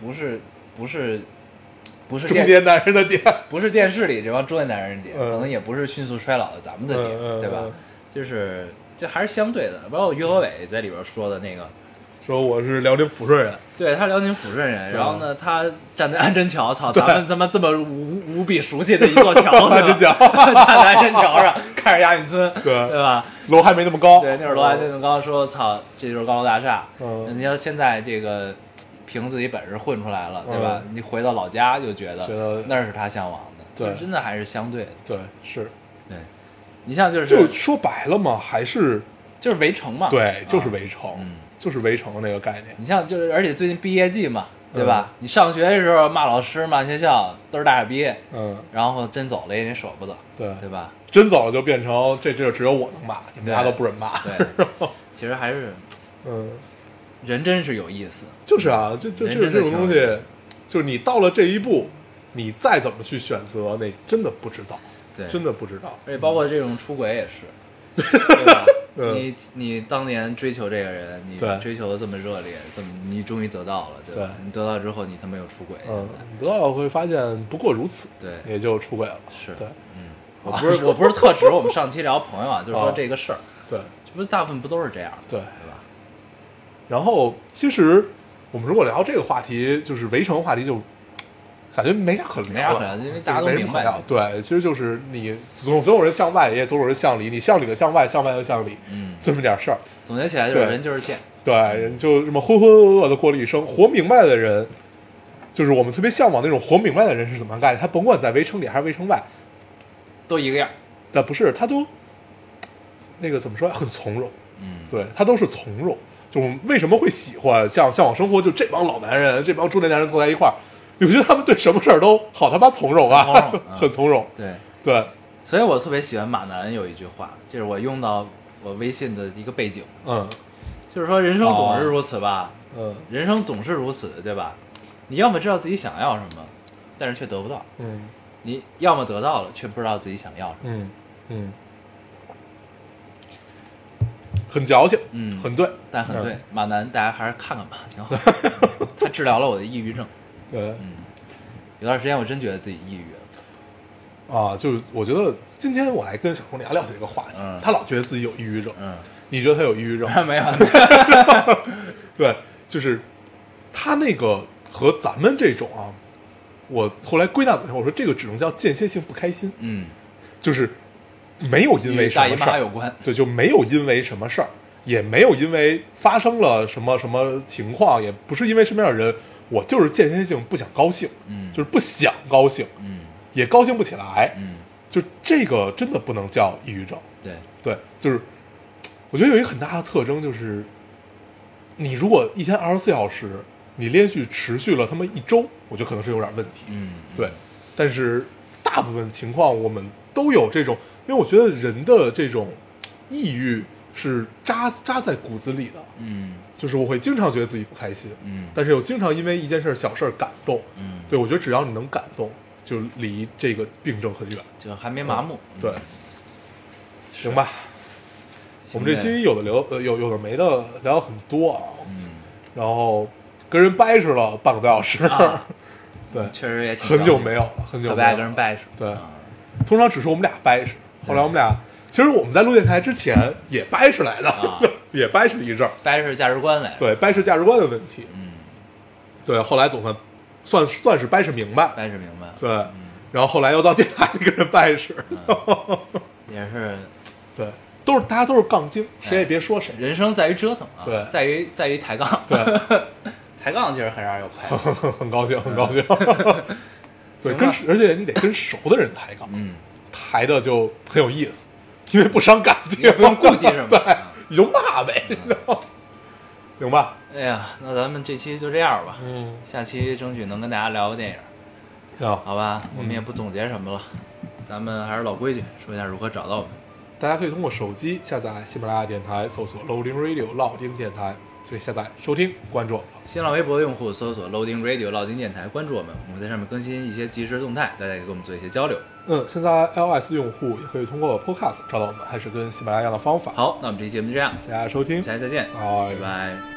不是不是不是中年男人的点，不是电视里这帮中年男人的点，嗯可能也不是迅速衰老的咱们的点，嗯嗯对吧嗯？就是这还是相对的，包括于和伟在里边说的那个。说我是辽宁抚顺人，对他辽宁抚顺人，然后呢，他站在安贞桥，操，咱们他妈这么无无比熟悉的一座桥，安贞桥 站在安贞桥上看着亚运村，对对吧？楼还没那么高。对，那会儿楼还没那么高，说操，这就是高楼大厦。嗯你要现在这个凭自己本事混出来了，对吧？你回到老家就觉得觉得那是他向往的，对真的还是相对的。对，是，对，你像就是就说白了嘛，还是就是围城嘛，对，就是啊围城，嗯就是围城的那个概念。你像就是，而且最近毕业季嘛，对吧？你上学的时候骂老师、骂学校，都是大傻逼，嗯，然后真走了也得舍不得，对对吧？真走了就变成这这就只有我能骂，你们对家都不准骂。对，其实还是嗯，人真是有意思，就是啊，就就就是这种东西，就是你到了这一步，你再怎么去选择，那真的不知道，对，真的不知道。而且包括这种出轨也是，对吧？嗯 你你当年追求这个人，你追求的这么热烈，怎么你终于得到了，对吧？对。你得到之后，你他妈又出轨，嗯得到会发现不过如此，对。也就出轨了。是。对。嗯，我不是我不是特指我们上期聊朋友啊，就是说哦这个事儿，对。这不是大部分不都是这样的，对。然后其实我们如果聊这个话题，就是围城话题，就感觉没啥可聊的，没啥可聊因为大家都明白。对，其实就是你总总有人向外，也总有人向里，你向里的向外，向外的向里，嗯，这么点事儿。总结起来就是人就是贱，对，人就这么浑浑噩噩的过了一生，活明白的人，就是我们特别向往那种活明白的人是怎么干的。他甭管在围城里还是围城外，都一个样，但不是他都那个怎么说，很从容。嗯，对他都是从容。就为什么会喜欢像向往生活？就这帮老男人，这帮中年男人坐在一块儿，我觉得他们对什么事儿都好他妈从容啊，很从容嗯很从容。对，对，所以我特别喜欢马南有一句话，这是我用到我微信的一个背景，嗯。就是说人生总是如此吧，嗯。人生总是如此，对吧？你要么知道自己想要什么，但是却得不到；嗯。你要么得到了，却不知道自己想要什么。嗯。嗯，很矫情，嗯很对，但很对嗯，马南大家还是看看吧，挺好。他治疗了我的抑郁症。对。嗯，有段时间我真觉得自己抑郁了。啊，就是我觉得今天我还跟小红聊聊这个话题，嗯。他老觉得自己有抑郁症，嗯，你觉得他有抑郁症？没有，对，就是他那个和咱们这种啊，我后来归纳总结，我说这个只能叫间歇性不开心，嗯，就是没有因为什么事儿。有关。对，就没有因为什么事儿，也没有因为发生了什么什么情况，也不是因为身边的人，我就是间歇性不想高兴，嗯。就是不想高兴，嗯。也高兴不起来，嗯，就这个真的不能叫抑郁症，对，对，就是我觉得有一个很大的特征就是，你如果一天二十四小时，你连续持续了他妈一周，我觉得可能是有点问题。嗯，对，但是大部分情况我们都有这种，因为我觉得人的这种抑郁是扎扎在骨子里的，嗯就是我会经常觉得自己不开心，嗯但是又经常因为一件事小事儿感动。嗯，对，我觉得只要你能感动，就离这个病症很远。就还没麻木。嗯对嗯，行吧，我们这期有的聊，呃，有有的没的聊很多啊，嗯，然后跟人掰扯了半个多小时，啊对，确实也挺很久没有了，很久没有。跟人掰扯。对啊通常只是我们俩掰扯，后来我们俩，其实我们在录电台之前也掰扯来的，啊。也掰扯了一阵儿，掰扯价值观来。，对，掰扯价值观的问题，嗯，对，后来总算算算是掰扯明白，掰扯明白。了。对，然后后来又到电台里跟人掰扯，也是。对，都是大家都是杠精，谁也别说谁，人生在于折腾啊，对。在于在于抬杠。对，抬杠其实很让人有快乐。很高兴，很高兴。对，跟而且你得跟熟的人抬杠，嗯，抬的就很有意思，因为不伤感情，也不用顾忌什么 对啊，你就骂呗，你知道吗行吧？哎呀，那咱们这期就这样吧。嗯，下期争取能跟大家聊个电影，行，好吧？我们也不总结什么了，咱们还是老规矩，说一下如何找到我们。大家可以通过手机下载喜马拉雅电台，搜索 Loading Radio 老丁电台，就可以下载收听，关注我们。新浪微博的用户搜索 Loading Radio 老丁电台，关注我们，我们在上面更新一些即时动态，大家可以跟我们做一些交流。嗯，现在 iOS 用户也可以通过 Podcast 找到我们，还是跟喜马拉雅一样的方法。，好，那我们这期节目就这样，谢谢大家收听，下期再见，拜拜拜。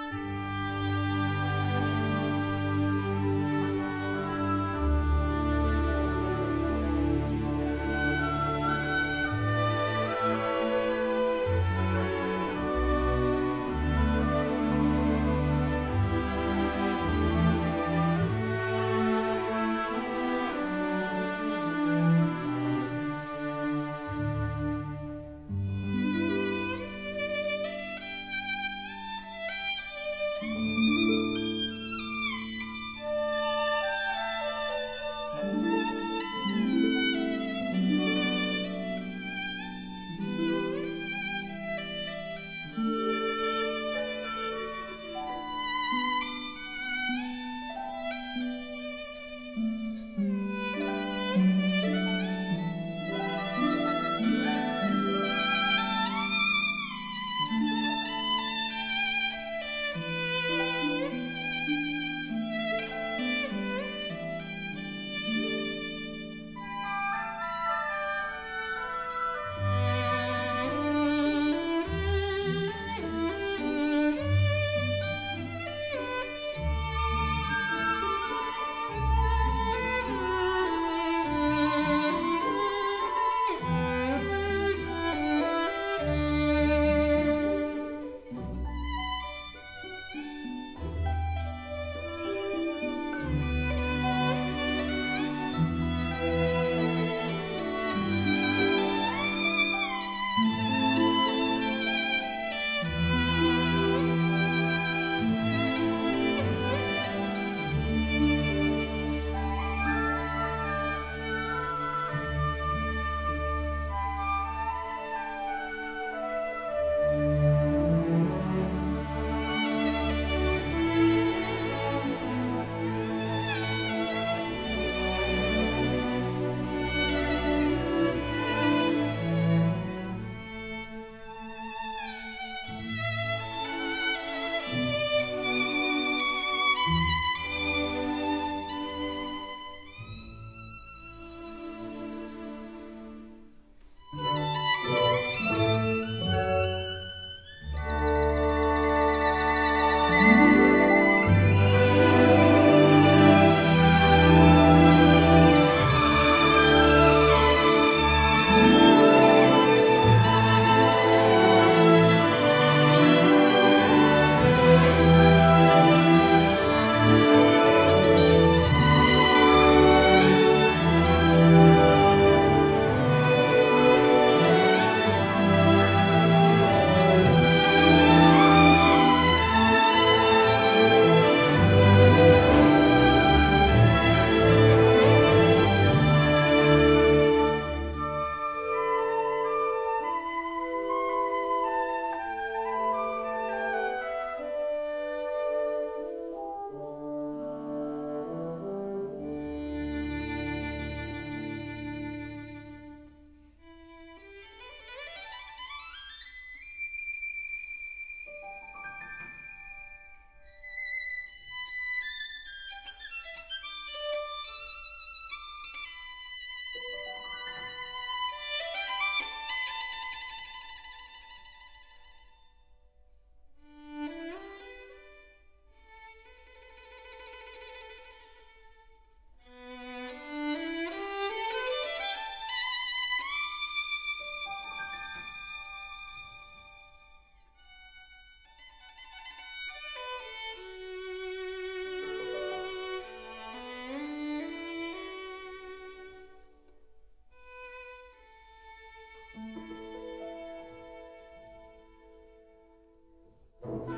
Oh,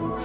my God.